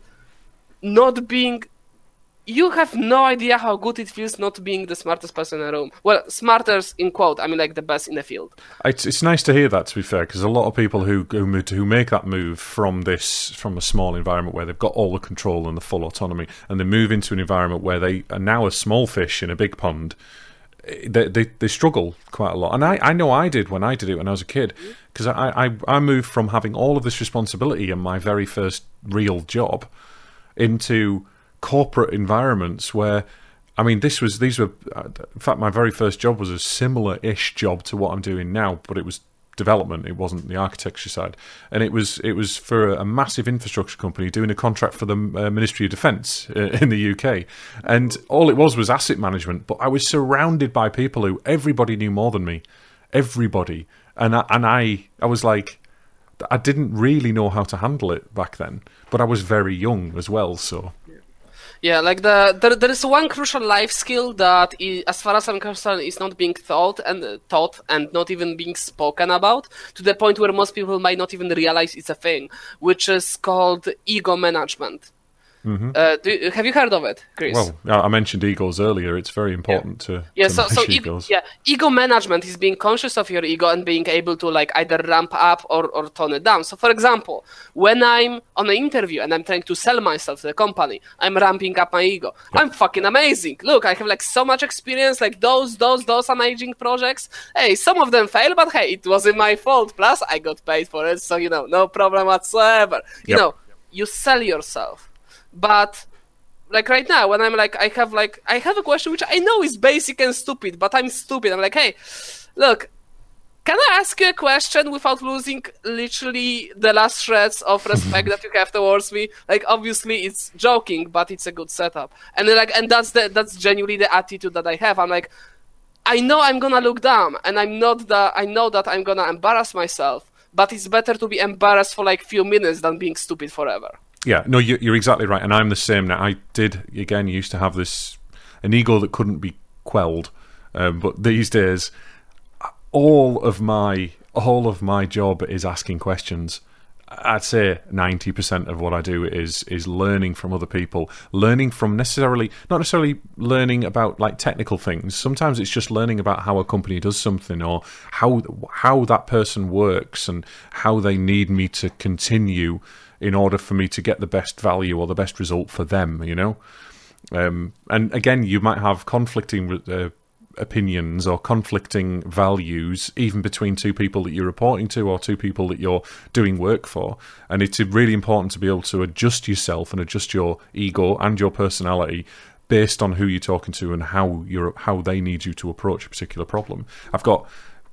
not being you have no idea how good it feels not being the smartest person in the room. Well, smartest in quote, I mean like the best in the field. It's, it's nice to hear that. To be fair, because a lot of people who who who make that move from this from a small environment where they've got all the control and the full autonomy, and they move into an environment where they are now a small fish in a big pond. Eh, they, they, they struggle quite a lot, and I, I know I did when I did it when I was a kid, because I, I I moved from having all of this responsibility in my very first real job into corporate environments where I mean, this was these were. In fact, my very first job was a similar-ish job to what I'm doing now, but it was development. It wasn't the architecture side, and it was it was for a, massive infrastructure company doing a contract for the uh, Ministry of Defence uh, [laughs] in the UK, and all it was was asset management. But I was surrounded by people who everybody knew more than me, everybody, and I, and I I was like. I didn't really know how to handle it back then, but I was very young as well, so yeah, like the there, there is one crucial life skill that, is, as far as I'm concerned, is not being thought and uh, taught and not even being spoken about to the point where most people might not even realize it's a thing, which is called ego management. Mm-hmm. Uh, do, have you heard of it, Chris? Well, I mentioned egos earlier. It's very important yeah. to yeah. To so, so ego, yeah, ego management is being conscious of your ego and being able to like either ramp up or, or tone it down. So, for example, when I'm on an interview and I'm trying to sell myself to the company, I'm ramping up my ego. Yeah. I'm fucking amazing. Look, I have like so much experience. Like those, those, those amazing projects. Hey, some of them fail, but hey, it wasn't my fault. Plus, I got paid for it, so you know, no problem whatsoever. You yep. know, you sell yourself but like right now when i'm like i have like i have a question which i know is basic and stupid but i'm stupid. I'm like hey look can i ask you a question without losing literally the last shreds of respect [laughs] that you have towards me? Like obviously it's joking but it's a good setup. And like and that's the that's genuinely the attitude that i have. I'm like i know i'm gonna look dumb and i'm not that i know that i'm gonna embarrass myself but it's better to be embarrassed for like few minutes than being stupid forever yeah, no, you're exactly right, and I'm the same now. I did again used to have this an ego that couldn't be quelled, um, but these days, all of my all of my job is asking questions. I'd say ninety percent of what I do is is learning from other people, learning from necessarily not necessarily learning about like technical things. Sometimes it's just learning about how a company does something or how how that person works and how they need me to continue in order for me to get the best value or the best result for them, you know? Um, and again, you might have conflicting uh, opinions or conflicting values, even between two people that you're reporting to or two people that you're doing work for. And it's really important to be able to adjust yourself and adjust your ego and your personality based on who you're talking to and how you're how they need you to approach a particular problem. I've got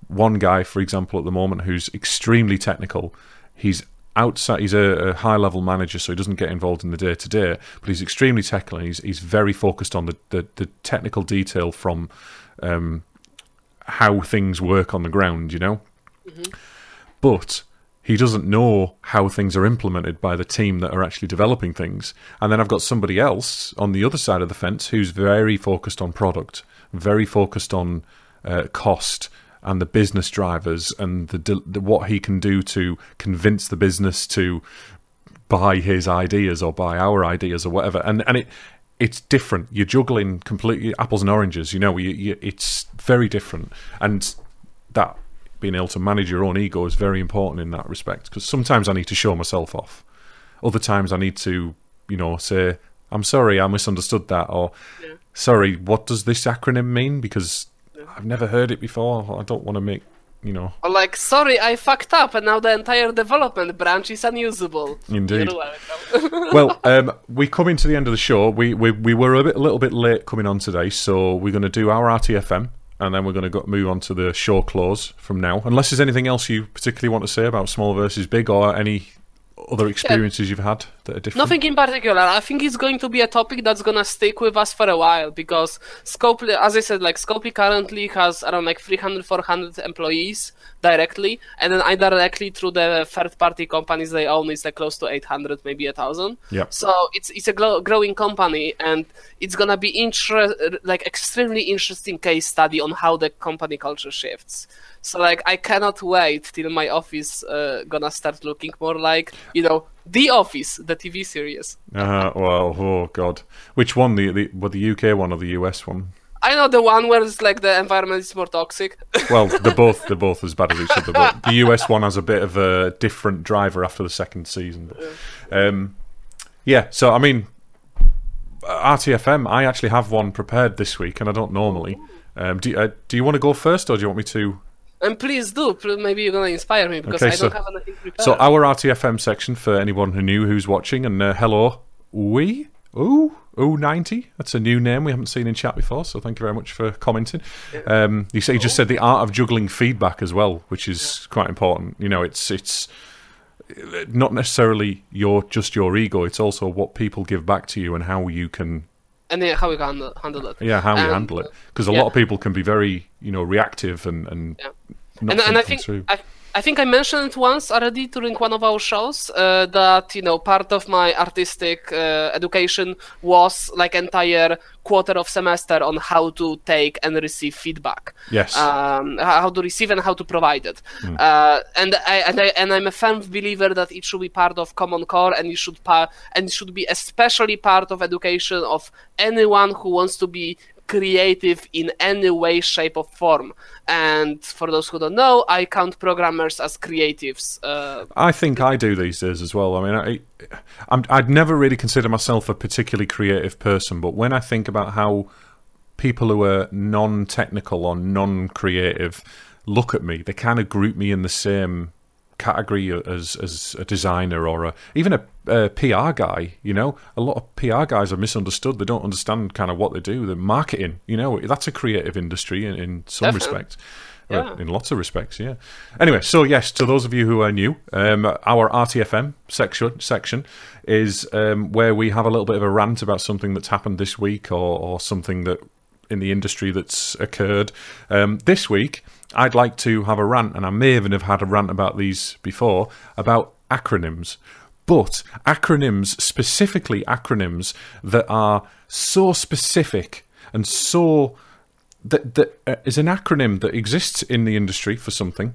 one guy, for example, at the moment who's extremely technical. He's outside he's a, a, high level manager so he doesn't get involved in the day to day but he's extremely technical he's, he's very focused on the, the, the technical detail from um, how things work on the ground you know mm-hmm. but he doesn't know how things are implemented by the team that are actually developing things and then i've got somebody else on the other side of the fence who's very focused on product very focused on uh, cost and the business drivers and the, the, what he can do to convince the business to buy his ideas or buy our ideas or whatever. And and it it's different. You're juggling completely apples and oranges. You know, you, you, it's very different, and that being able to manage your own ego is very important in that respect. Because sometimes I need to show myself off. Other times I need to, you know, say, "I'm sorry, I misunderstood that," or yeah. "Sorry, what does this acronym mean?" Because I've never heard it before. I don't want to make you know. Or like, sorry, I fucked up, and now the entire development branch is unusable. Indeed. [laughs] well, um, we're coming to the end of the show. We we, we were a bit a little bit late coming on today, so we're going to do our RTFM, and then we're going to move on to the show close from now. Unless there's anything else you particularly want to say about small versus big, or any other experiences yeah. you've had that are different? Nothing in particular. I think it's going to be a topic that's gonna stick with us for a while because Scopely, as I said, like Scopely currently has around like 300, 400 employees directly, and then indirectly through the third-party companies they own, is like close to 800, maybe a thousand. Yeah. So it's it's a growing company, and it's gonna be inter- like extremely interesting case study on how the company culture shifts. So like I cannot wait till my office uh, gonna start looking more like you know The Office, the TV series. Uh, well, oh god, which one? The the what the UK one or the US one? I know the one where it's like the environment is more toxic. [laughs] Well, they're both they're both as bad as each other. But the US one has a bit of a different driver after the second season. But, um, yeah, so I mean, RTFM. I actually have one prepared this week, and I don't normally. Um, do uh, do you want to go first, or do you want me to? And please do. Maybe you're gonna inspire me because Okay, I so- don't have anything prepared. So our RTFM section for anyone who knew who's watching, and uh, hello, we ooh ooh ninety. That's a new name we haven't seen in chat before. So thank you very much for commenting. Um, you say you just said the art of juggling feedback as well, which is quite important. You know, it's it's not necessarily your just your ego. It's also what people give back to you and how you can and then how we can handle, handle it. yeah how you And, handle it because a yeah. lot of people can be very you know reactive and and Yeah. not and, and I think through. I, I think I mentioned it once already during one of our shows uh, that you know part of my artistic uh, education was like entire quarter of semester on how to take and receive feedback. Yes. Um, how to receive and how to provide it. Hmm. Uh, and I and I and I'm a firm believer that it should be part of Common Core and it should pa- and it should be especially part of education of anyone who wants to be creative in any way, shape, or form. And for those who don't know, I count programmers as creatives. Uh, I think I do these days as well. I mean, I, I'm, I'd never really consider myself a particularly creative person, but when I think about how people who are non-technical or non-creative look at me, they kind of group me in the same category as as a designer or a, even a, a PR guy. You know, a lot of PR guys are misunderstood. They don't understand kind of what they do. The marketing, you know, that's a creative industry in, in some Definitely. respect. Yeah. In lots of respects, yeah. Anyway, so yes, to those of you who are new, um, our RTFM section section is um, where we have a little bit of a rant about something that's happened this week or, or something that in the industry that's occurred. Um, this week, I'd like to have a rant, and I may even have had a rant about these before about acronyms. But acronyms, specifically acronyms that are so specific and so that that uh, is an acronym that exists in the industry for something,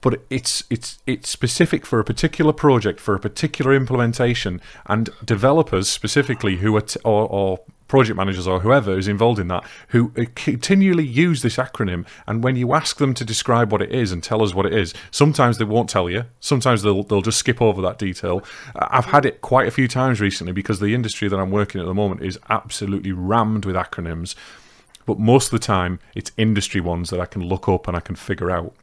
but it's it's it's specific for a particular project for a particular implementation, and developers specifically who are t- or, or project managers or whoever is involved in that who uh, continually use this acronym and when you ask them to describe what it is and tell us what it is sometimes they won't tell you sometimes they'll they'll just skip over that detail I've had it quite a few times recently because the industry that I'm working at the moment is absolutely rammed with acronyms but most of the time it's industry ones that I can look up and I can figure out.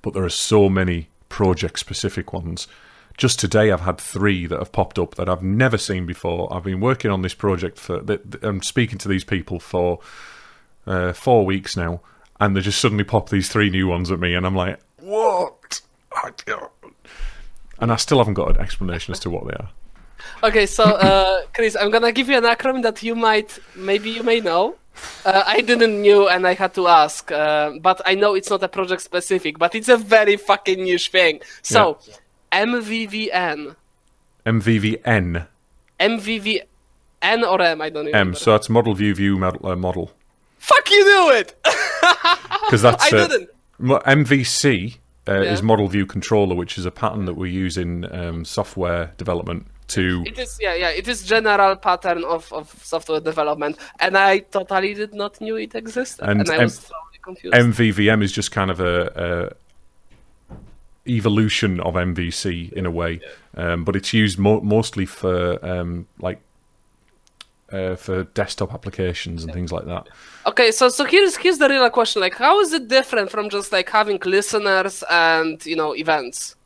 But there are so many project specific ones. Just today, I've had three that have popped up that I've never seen before. I've been working on this project for. I'm speaking to these people for uh, four weeks now, and they just suddenly pop these three new ones at me, and I'm like, "What?" I don't- And I still haven't got an explanation as to what they are. [laughs] okay, so uh, Chris, I'm gonna give you an acronym that you might, maybe you may know. Uh, I didn't knew and I had to ask, uh, but I know it's not a project specific, but it's a very fucking niche thing. So, MVVN, MVVN MVVN or M, I don't remember. M. So that's model view view model. Uh, model. Fuck you knew it! [laughs] because that's I uh, didn't. MVC uh, Yeah. is Model View Controller, which is a pattern that we use in um, software development to. It is yeah yeah it is general pattern of, of software development and I totally did not knew it existed And and, I M- was totally confused. MVVM is just kind of a, a evolution of MVC in a way, um, but it's used mo- mostly for um, like uh, for desktop applications and things like that. okay, so so here's here's the real question: like, how is it different from just like having listeners and you know events?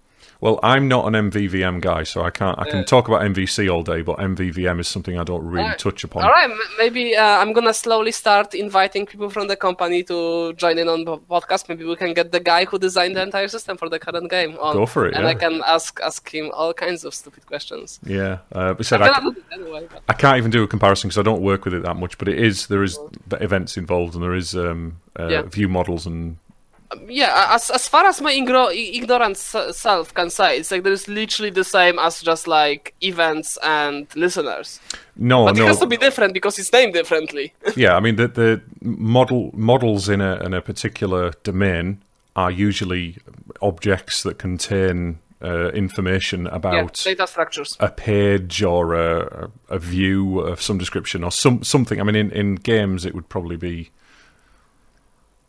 Well, I'm not an MVVM guy, so I can't. I can talk about MVC all day, but MVVM is something I don't really Alright. touch upon. All right, maybe uh, I'm gonna slowly start inviting people from the company to join in on the podcast. Maybe we can get the guy who designed the entire system for the current game on, Go for it, and yeah. I can ask ask him all kinds of stupid questions. Yeah, uh, but said I, it anyway. But... I can't even do a comparison because I don't work with it that much. But it is there is the events involved and there is um, uh, Yeah. view models and yeah as as far as my igno- ignorant self can say it's like there's literally the same as just like events and listeners no, but no, it has to be different because it's named differently [laughs] yeah. I mean the the model models in a in a particular domain are usually objects that contain uh, information Yeah, about data structures. a page or a, a view of some description or some something. I mean, in, in games, it would probably be.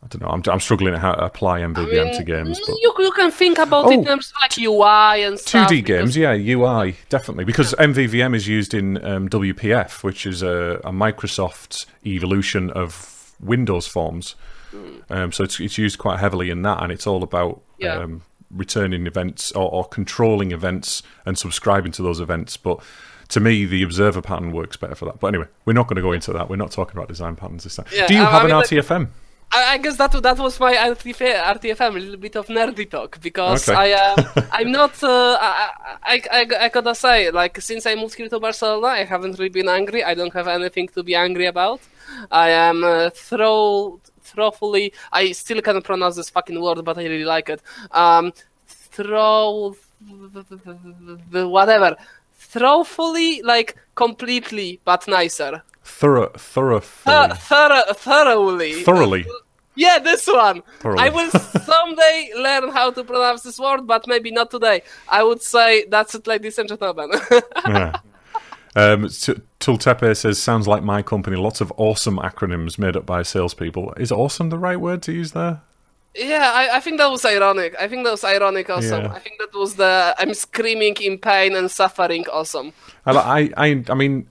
I don't know. I'm, I'm struggling at how to apply MVVM I to games, but you, you can think about it Oh. in terms of like UI and stuff. 2D because- games, yeah, UI definitely because MVVM is used in um, WPF, which is a, a Microsoft evolution of Windows forms. Um, so it's, it's used quite heavily in that, and it's all about Yeah. um, returning events or, or controlling events and subscribing to those events. But to me, the observer pattern works better for that. But anyway, we're not going to go into that. We're not talking about design patterns this time. Yeah, Do you I- I have mean, an like- RTFM? I, I guess that that was my RTF, RTFM, a little bit of nerdy talk because Okay. I um, [laughs] I'm not uh, I, I, I I gotta say like since I moved here to Barcelona I haven't really been angry. I don't have anything to be angry about. I am uh, throw throwfully I still can't pronounce this fucking word but I really like it. Um throw whatever throwfully like completely but nicer Thorough, thorough, Th- thorough, thoroughly thoroughly. yeah, this one. Thoroughly. I will someday learn how to pronounce this word, but maybe not today. I would say that's it, ladies and gentlemen. [laughs] Yeah. Um, Tultepe says, sounds like my company. Lots of awesome acronyms made up by salespeople. Is awesome the right word to use there? Yeah, I, I think that was ironic. I think that was ironic awesome. Yeah. I think that was the I'm screaming in pain and suffering awesome. I, I, I, mean,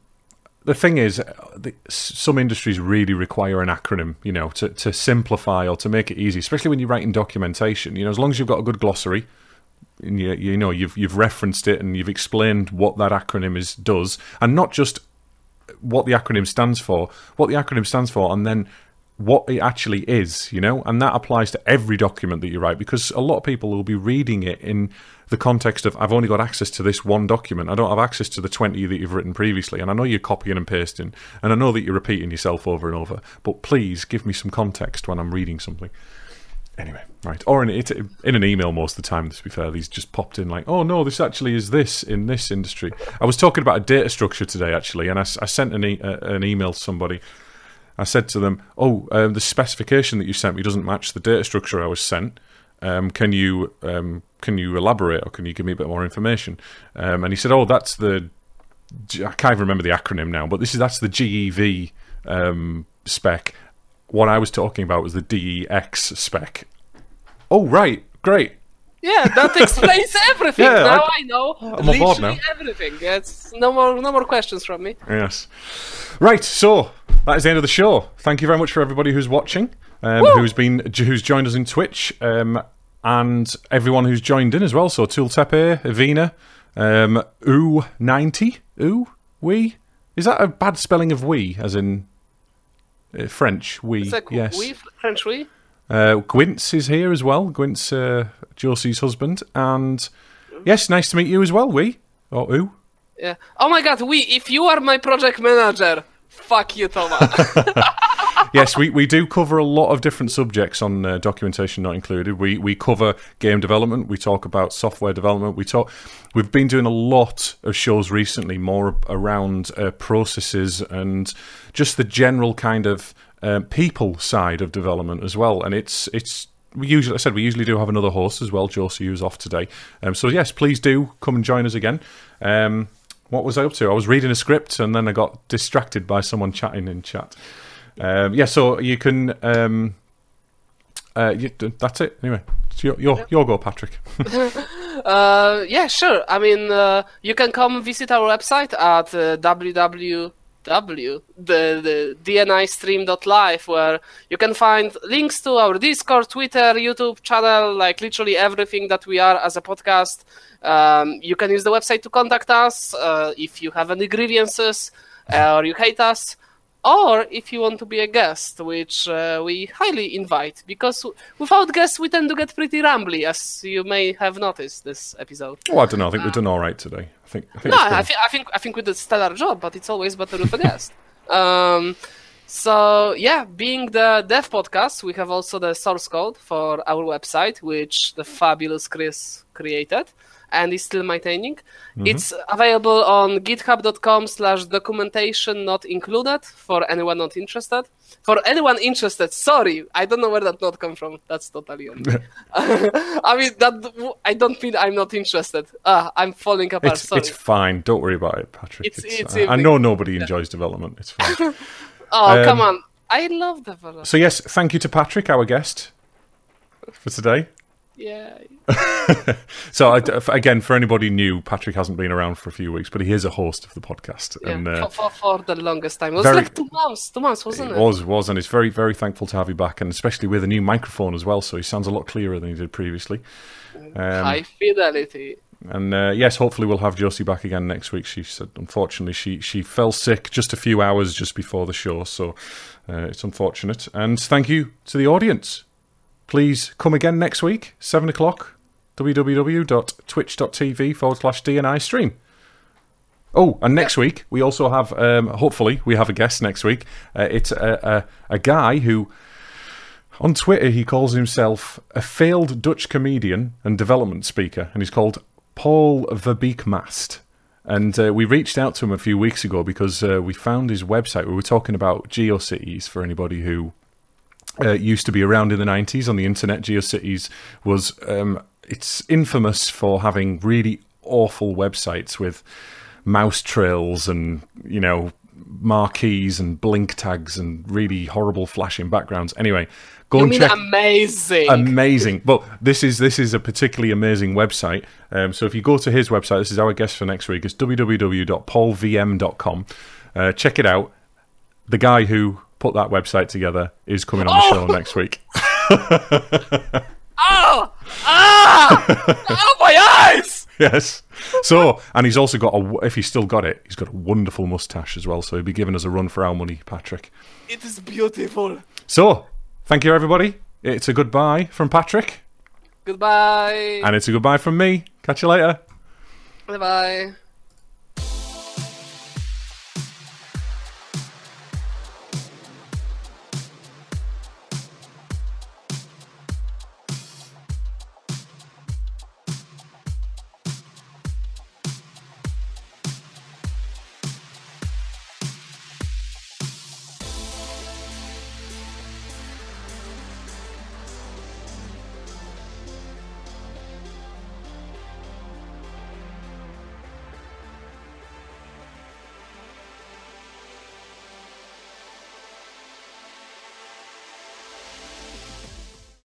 the thing is, uh, the, some industries really require an acronym, you know, to, to simplify or to make it easy, especially when you're writing documentation. You know, as long as you've got a good glossary, and you, you know, you've you've referenced it and you've explained what that acronym is does, and not just what the acronym stands for, what the acronym stands for, and then what it actually is, you know, and that applies to every document that you write because a lot of people will be reading it in the context of I've only got access to this one document. I don't have access to the 20 that you've written previously. And I know you're copying and pasting, and I know that you're repeating yourself over and over, but please give me some context when I'm reading something. Anyway, right. Or in, it, in an email most of the time, to be fair, these just popped in like, oh no, this actually is this in this industry. I was talking about a data structure today, actually, and I sent an, e- uh, an email to somebody. I said to them, oh, um, the specification that you sent me doesn't match the data structure I was sent. Um, can you um, can you elaborate or can you give me a bit more information? Um, and he said, oh, that's the I can't even remember the acronym now, but this is that's the GEV um, spec. What I was talking about was the DEX spec. Oh, right, great. Yeah, that explains [laughs] everything. Yeah, now I- I, know I'm literally everything. It's no more no more questions from me. Yes. Right, so that is the end of the show. Thank you very much for everybody who's watching, um, who's been who's joined us in Twitch, um, and everyone who's joined in as well. So Tultepe, Evina, um, Oo ninety, Oo, we. Is that a bad spelling of we, as in uh, French? We. It's like yes. we French we. Uh, is here as well. Gwynts, uh, Josie's husband, and yes, nice to meet you as well. We or Oo. Yeah. Oh my god, we if you are my project manager, fuck you, Thomas. [laughs] yes, we, we do cover a lot of different subjects on uh, documentation not included. We we cover game development. We talk about software development. We talk. We've been doing a lot of shows recently, more around uh, processes and just the general kind of uh, people side of development as well. And it's it's. We usually, I said, we usually do have another host as well. Josie, who's off today. Um, so yes, please do come and join us again. Um, what was I up to? I was reading a script and then I got distracted by someone chatting in chat. Um, yeah, so you can. Um, uh, you, that's it. Anyway, it's your your, your go, Patrick. [laughs] [laughs] Uh, yeah, sure. I mean, uh, you can come visit our website at uh, www the, the dnistream.live where you can find links to our Discord, Twitter, YouTube channel, like literally everything that we are as a podcast. Um, you can use the website to contact us uh, if you have any grievances uh, or you hate us or if you want to be a guest, which uh, we highly invite, because w- without guests we tend to get pretty rambly, as you may have noticed this episode. Oh, I don't know. I think we've done all right today. I think. I think, No, I, thi- I think I think we did a stellar job, but it's always better with a guest. [laughs] Um, so yeah, being the dev podcast, we have also the source code for our website, which the fabulous Chris created, and is still maintaining. It's available on github.com slash documentation not included for anyone not interested. For anyone interested, sorry, I don't know where that note come from. That's totally on me. [laughs] [laughs] I mean, that I don't mean I'm not interested. Ah, I'm falling apart. It's, sorry. it's fine. Don't worry about it, Patrick. It's- it's I, I know nobody enjoys development. It's fine. [laughs] oh, um, come on. I love development. so yes, thank you to Patrick, our guest, for today. Yeah. [laughs] So I, again, for anybody new, Patrick hasn't been around for a few weeks, but he is a host of the podcast, Yeah, and uh, for, for, for the longest time. It was very- like two months, two months, wasn't it it? was was, and it's very very thankful to have you back, and especially with a new microphone as well, so he sounds a lot clearer than he did previously. Um, High fidelity. And uh, yes, hopefully we'll have Josie back again next week. She said, unfortunately, she she fell sick just a few hours just before the show, so uh, it's unfortunate. And thank you to the audience. Please come again next week, seven o'clock. www.twitch.tv forward slash DNI stream. Oh, and next week we also have, um, hopefully, we have a guest next week. Uh, it's a, a, a guy who, on Twitter, he calls himself a failed Dutch comedian and development speaker, and he's called Paul Verbeekmast. And uh, we reached out to him a few weeks ago because uh, we found his website. We were talking about GeoCities for anybody who uh, used to be around in the 90s on the internet. GeoCities was um, it's infamous for having really awful websites with mouse trails and you know marquees and blink tags and really horrible flashing backgrounds. Anyway, go You and check amazing? amazing. Well, this is this is a particularly amazing website. Um, so if you go to his website, this is our guest for next week. It's www.paulvm.com. Uh, check it out. The guy who put that website together is coming on the Oh! show next week. [laughs] [laughs] oh! Ah! oh, my eyes! yes. So, and he's also got a. If he's still got it, he's got a wonderful mustache as well. So he'll be giving us a run for our money, Patrick. It is beautiful. So, thank you everybody. It's a goodbye from Patrick, Goodbye. and it's a goodbye from me. Catch you later. Bye bye.